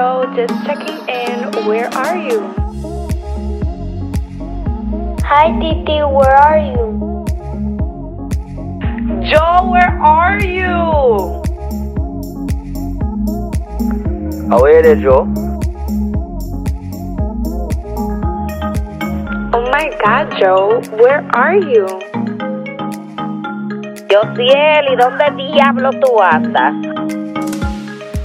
Joe, just checking in. Where are you? Hi, Titi, where are you? Joe, where are you? Oh, yeah, there, Joe. Oh my god, Joe, where are you? Josiel, ¿y dónde diablo tú andas?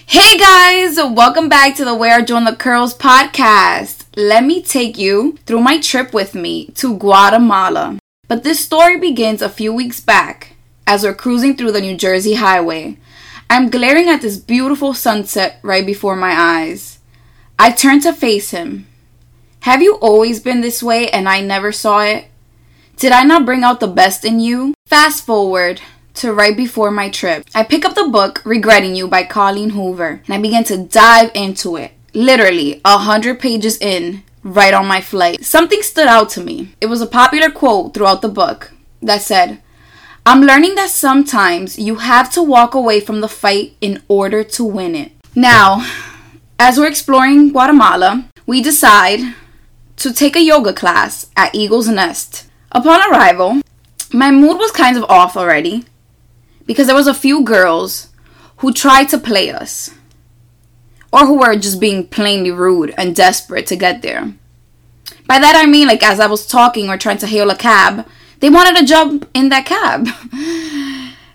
Hey guys, welcome back to the Where Join the Curls podcast. Let me take you through my trip with me to Guatemala. But this story begins a few weeks back as we're cruising through the New Jersey highway. I'm glaring at this beautiful sunset right before my eyes. I turn to face him. Have you always been this way and I never saw it? Did I not bring out the best in you? Fast forward to right before my trip. I pick up the book Regretting You by Colleen Hoover and I begin to dive into it. Literally, a hundred pages in, right on my flight. Something stood out to me. It was a popular quote throughout the book that said, I'm learning that sometimes you have to walk away from the fight in order to win it. Now, as we're exploring Guatemala, we decide to take a yoga class at Eagle's Nest. Upon arrival, my mood was kind of off already because there was a few girls who tried to play us or who were just being plainly rude and desperate to get there. By that I mean like as I was talking or trying to hail a cab, they wanted to jump in that cab.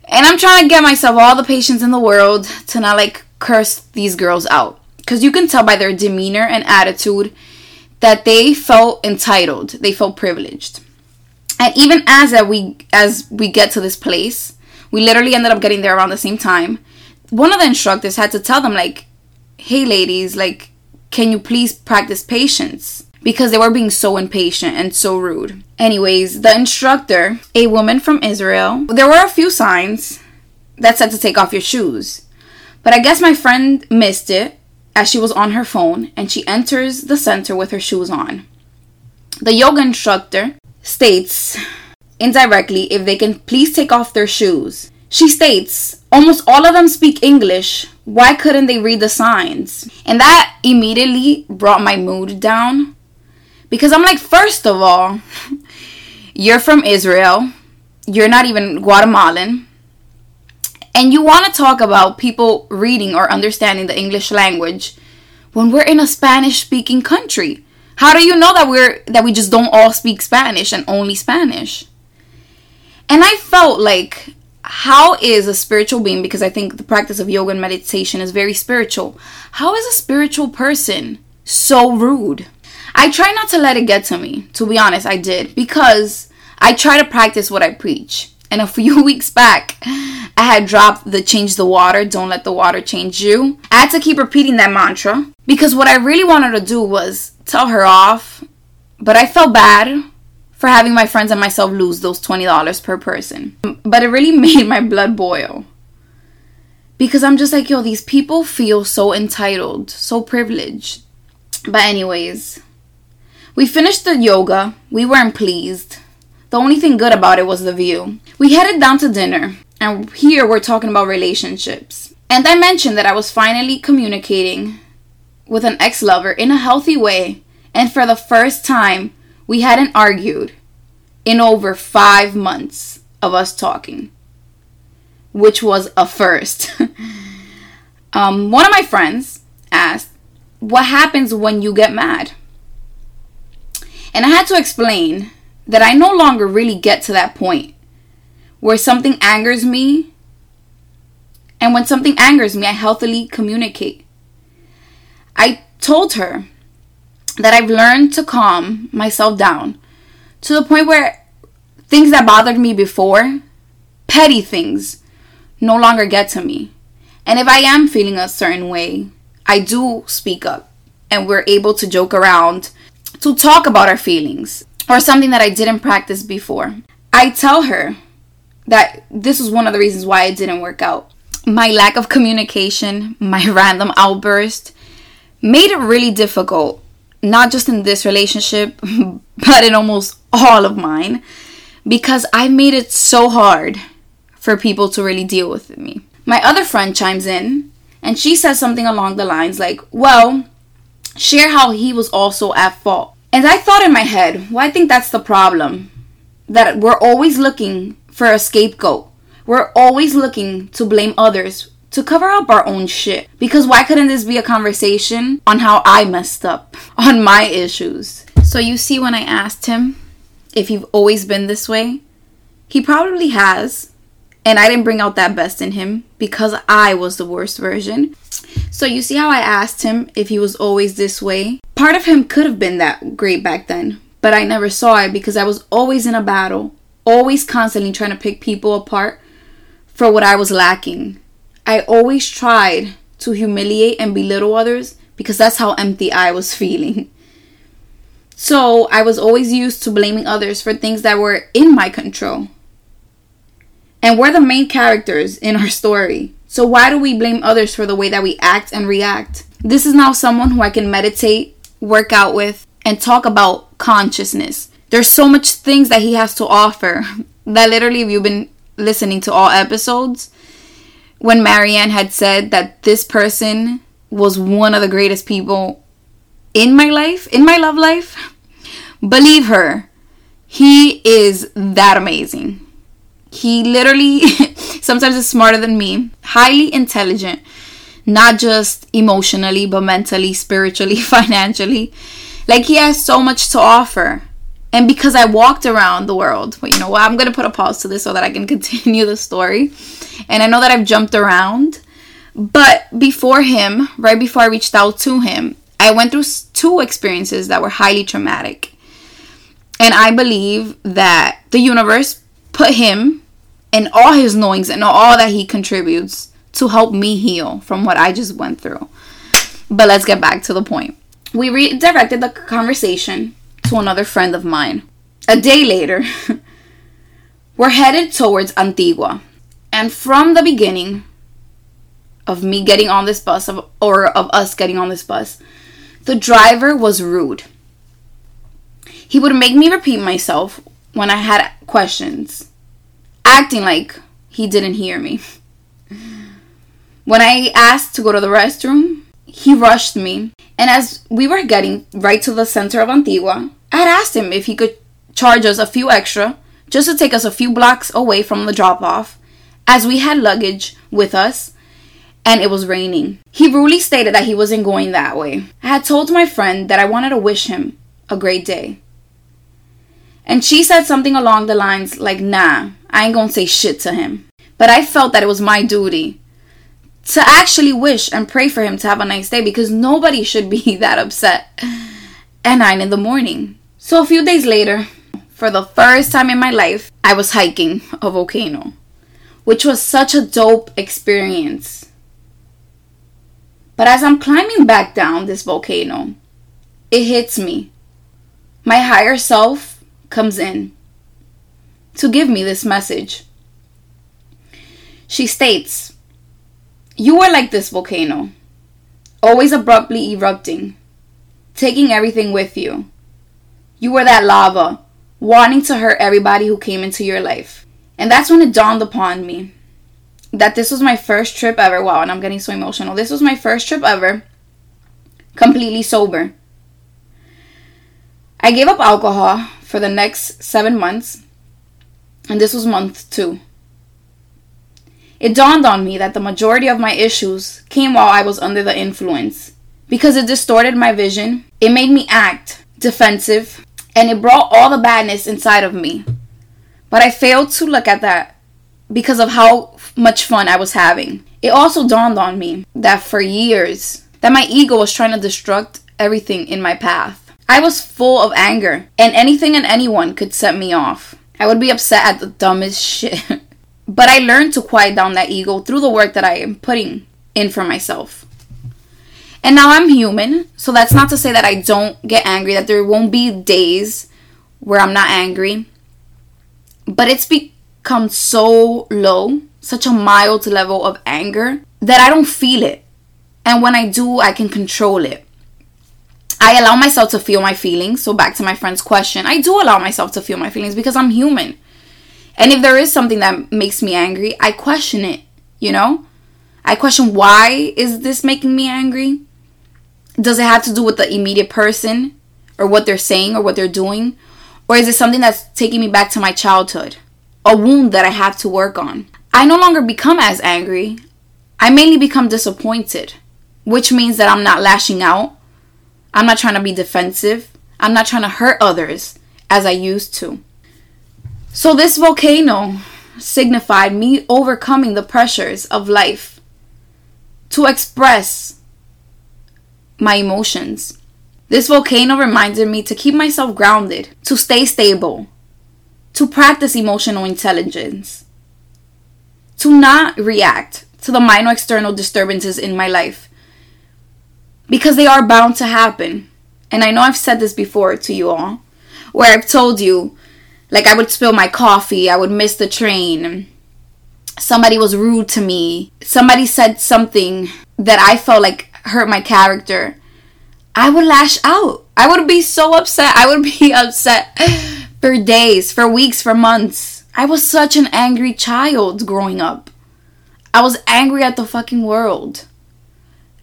and I'm trying to get myself all the patience in the world to not like curse these girls out cuz you can tell by their demeanor and attitude that they felt entitled, they felt privileged. And even as that we as we get to this place, we literally ended up getting there around the same time. One of the instructors had to tell them like, "Hey ladies, like can you please practice patience?" Because they were being so impatient and so rude. Anyways, the instructor, a woman from Israel, there were a few signs that said to take off your shoes. But I guess my friend missed it as she was on her phone and she enters the center with her shoes on. The yoga instructor states indirectly if they can please take off their shoes. She states almost all of them speak English. Why couldn't they read the signs? And that immediately brought my mood down because I'm like, first of all, you're from Israel, you're not even Guatemalan. And you want to talk about people reading or understanding the English language when we're in a Spanish speaking country. How do you know that we're that we just don't all speak Spanish and only Spanish? And I felt like how is a spiritual being because I think the practice of yoga and meditation is very spiritual. How is a spiritual person so rude? I try not to let it get to me. To be honest, I did because I try to practice what I preach. And a few weeks back, I had dropped the change the water, don't let the water change you. I had to keep repeating that mantra because what I really wanted to do was tell her off, but I felt bad for having my friends and myself lose those $20 per person. But it really made my blood boil. Because I'm just like, yo, these people feel so entitled, so privileged. But, anyways, we finished the yoga. We weren't pleased. The only thing good about it was the view. We headed down to dinner, and here we're talking about relationships. And I mentioned that I was finally communicating with an ex lover in a healthy way, and for the first time, we hadn't argued in over five months of us talking, which was a first. um, one of my friends asked, What happens when you get mad? And I had to explain that I no longer really get to that point where something angers me. And when something angers me, I healthily communicate. I told her that I've learned to calm myself down to the point where things that bothered me before, petty things, no longer get to me. And if I am feeling a certain way, I do speak up and we're able to joke around to talk about our feelings or something that I didn't practice before. I tell her that this was one of the reasons why it didn't work out. My lack of communication, my random outburst made it really difficult, not just in this relationship, but in almost all of mine, because I made it so hard for people to really deal with me. My other friend chimes in And she says something along the lines like, Well, share how he was also at fault. And I thought in my head, well, I think that's the problem. That we're always looking for a scapegoat. We're always looking to blame others to cover up our own shit. Because why couldn't this be a conversation on how I messed up, on my issues? So you see, when I asked him if you've always been this way, he probably has. And I didn't bring out that best in him because I was the worst version. So you see how I asked him if he was always this way? Part of him could have been that great back then, but I never saw it because I was always in a battle, always constantly trying to pick people apart for what I was lacking. I always tried to humiliate and belittle others because that's how empty I was feeling. So I was always used to blaming others for things that were in my control. And we're the main characters in our story. So why do we blame others for the way that we act and react? This is now someone who I can meditate, work out with, and talk about consciousness. There's so much things that he has to offer that literally, if you've been listening to all episodes, when Marianne had said that this person was one of the greatest people in my life, in my love life, believe her, he is that amazing. He literally sometimes is smarter than me, highly intelligent, not just emotionally, but mentally, spiritually, financially. Like he has so much to offer. And because I walked around the world, you know what? I'm going to put a pause to this so that I can continue the story. And I know that I've jumped around. But before him, right before I reached out to him, I went through two experiences that were highly traumatic. And I believe that the universe put him and all his knowings and all that he contributes to help me heal from what I just went through. But let's get back to the point. We redirected the conversation to another friend of mine. A day later, we're headed towards Antigua. And from the beginning of me getting on this bus, of, or of us getting on this bus, the driver was rude. He would make me repeat myself when I had questions, acting like he didn't hear me. When I asked to go to the restroom, he rushed me. And as we were getting right to the center of Antigua, I had asked him if he could charge us a few extra just to take us a few blocks away from the drop off, as we had luggage with us and it was raining. He rudely stated that he wasn't going that way. I had told my friend that I wanted to wish him a great day. And she said something along the lines like, nah, I ain't gonna say shit to him. But I felt that it was my duty to actually wish and pray for him to have a nice day because nobody should be that upset at 9 in the morning. So a few days later, for the first time in my life, I was hiking a volcano, which was such a dope experience. But as I'm climbing back down this volcano, it hits me. My higher self comes in to give me this message. She states, You are like this volcano, always abruptly erupting, taking everything with you. You were that lava, wanting to hurt everybody who came into your life. And that's when it dawned upon me that this was my first trip ever. Wow, and I'm getting so emotional. This was my first trip ever, completely sober. I gave up alcohol for the next seven months, and this was month two. It dawned on me that the majority of my issues came while I was under the influence. Because it distorted my vision, it made me act defensive, and it brought all the badness inside of me. But I failed to look at that because of how much fun I was having. It also dawned on me that for years that my ego was trying to destruct everything in my path. I was full of anger, and anything and anyone could set me off. I would be upset at the dumbest shit. but I learned to quiet down that ego through the work that I am putting in for myself. And now I'm human, so that's not to say that I don't get angry, that there won't be days where I'm not angry. But it's become so low such a mild level of anger that I don't feel it. And when I do, I can control it. I allow myself to feel my feelings. So, back to my friend's question, I do allow myself to feel my feelings because I'm human. And if there is something that makes me angry, I question it, you know? I question why is this making me angry? Does it have to do with the immediate person or what they're saying or what they're doing? Or is it something that's taking me back to my childhood? A wound that I have to work on. I no longer become as angry. I mainly become disappointed, which means that I'm not lashing out. I'm not trying to be defensive. I'm not trying to hurt others as I used to. So, this volcano signified me overcoming the pressures of life to express my emotions. This volcano reminded me to keep myself grounded, to stay stable, to practice emotional intelligence, to not react to the minor external disturbances in my life because they are bound to happen. And I know I've said this before to you all, where I've told you, like, I would spill my coffee, I would miss the train, somebody was rude to me, somebody said something that I felt like hurt my character. I would lash out. I would be so upset. I would be upset for days, for weeks, for months. I was such an angry child growing up. I was angry at the fucking world.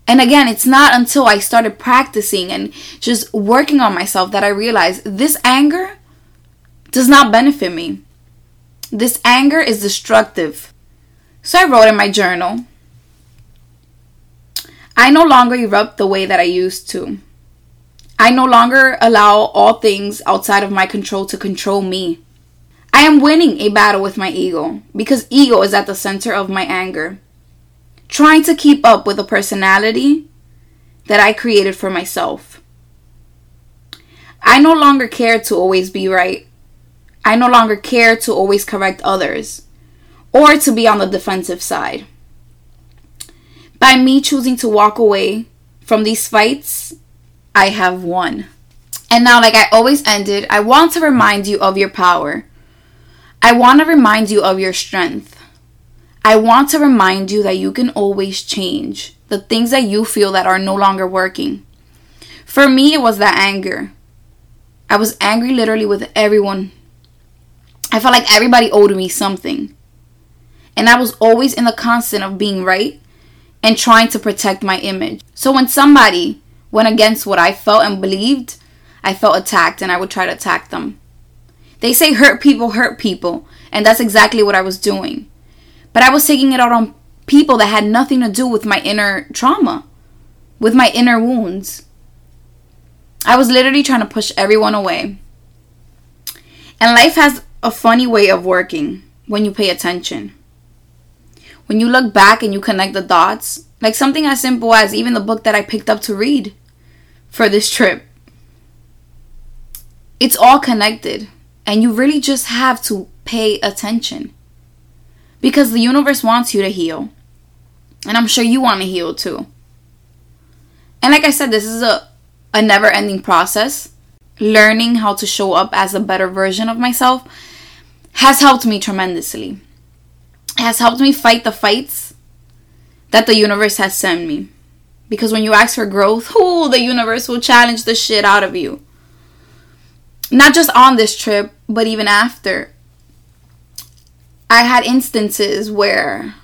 And again, it's not until I started practicing and just working on myself that I realized this anger does not benefit me. This anger is destructive. So I wrote in my journal I no longer erupt the way that I used to. I no longer allow all things outside of my control to control me. I am winning a battle with my ego because ego is at the center of my anger trying to keep up with a personality that I created for myself. I no longer care to always be right. I no longer care to always correct others or to be on the defensive side. By me choosing to walk away from these fights, I have won. And now, like I always ended, I want to remind you of your power. I want to remind you of your strength. I want to remind you that you can always change the things that you feel that are no longer working. For me, it was that anger. I was angry literally with everyone. I felt like everybody owed me something. And I was always in the constant of being right and trying to protect my image. So when somebody went against what I felt and believed, I felt attacked and I would try to attack them. They say hurt people hurt people, and that's exactly what I was doing. But I was taking it out on people that had nothing to do with my inner trauma, with my inner wounds. I was literally trying to push everyone away. And life has a funny way of working when you pay attention. When you look back and you connect the dots, like something as simple as even the book that I picked up to read for this trip. It's all connected, and you really just have to pay attention because the universe wants you to heal. And I'm sure you want to heal too. And like I said, this is a, a never ending process. Learning how to show up as a better version of myself has helped me tremendously. Has helped me fight the fights that the universe has sent me. Because when you ask for growth, oh, the universe will challenge the shit out of you. Not just on this trip, but even after. I had instances where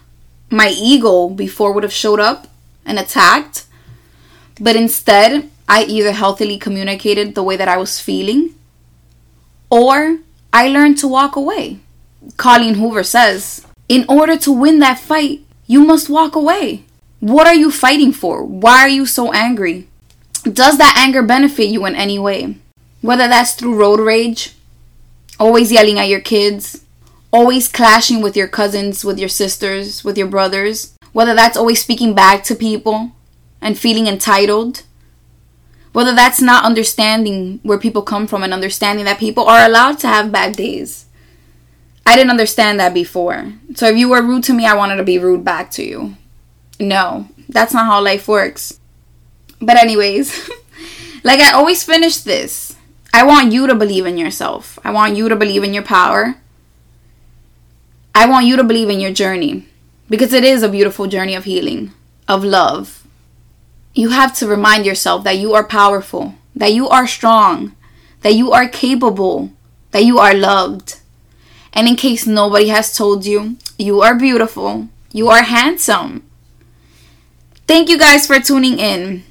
my ego before would have showed up and attacked, but instead I either healthily communicated the way that I was feeling or I learned to walk away. Colleen Hoover says, in order to win that fight, you must walk away. What are you fighting for? Why are you so angry? Does that anger benefit you in any way? Whether that's through road rage, always yelling at your kids, always clashing with your cousins, with your sisters, with your brothers, whether that's always speaking back to people and feeling entitled, whether that's not understanding where people come from and understanding that people are allowed to have bad days. I didn't understand that before. So if you were rude to me, I wanted to be rude back to you. No, that's not how life works. But, anyways, like I always finish this. I want you to believe in yourself. I want you to believe in your power. I want you to believe in your journey because it is a beautiful journey of healing, of love. You have to remind yourself that you are powerful, that you are strong, that you are capable, that you are loved. And in case nobody has told you, you are beautiful, you are handsome. Thank you guys for tuning in.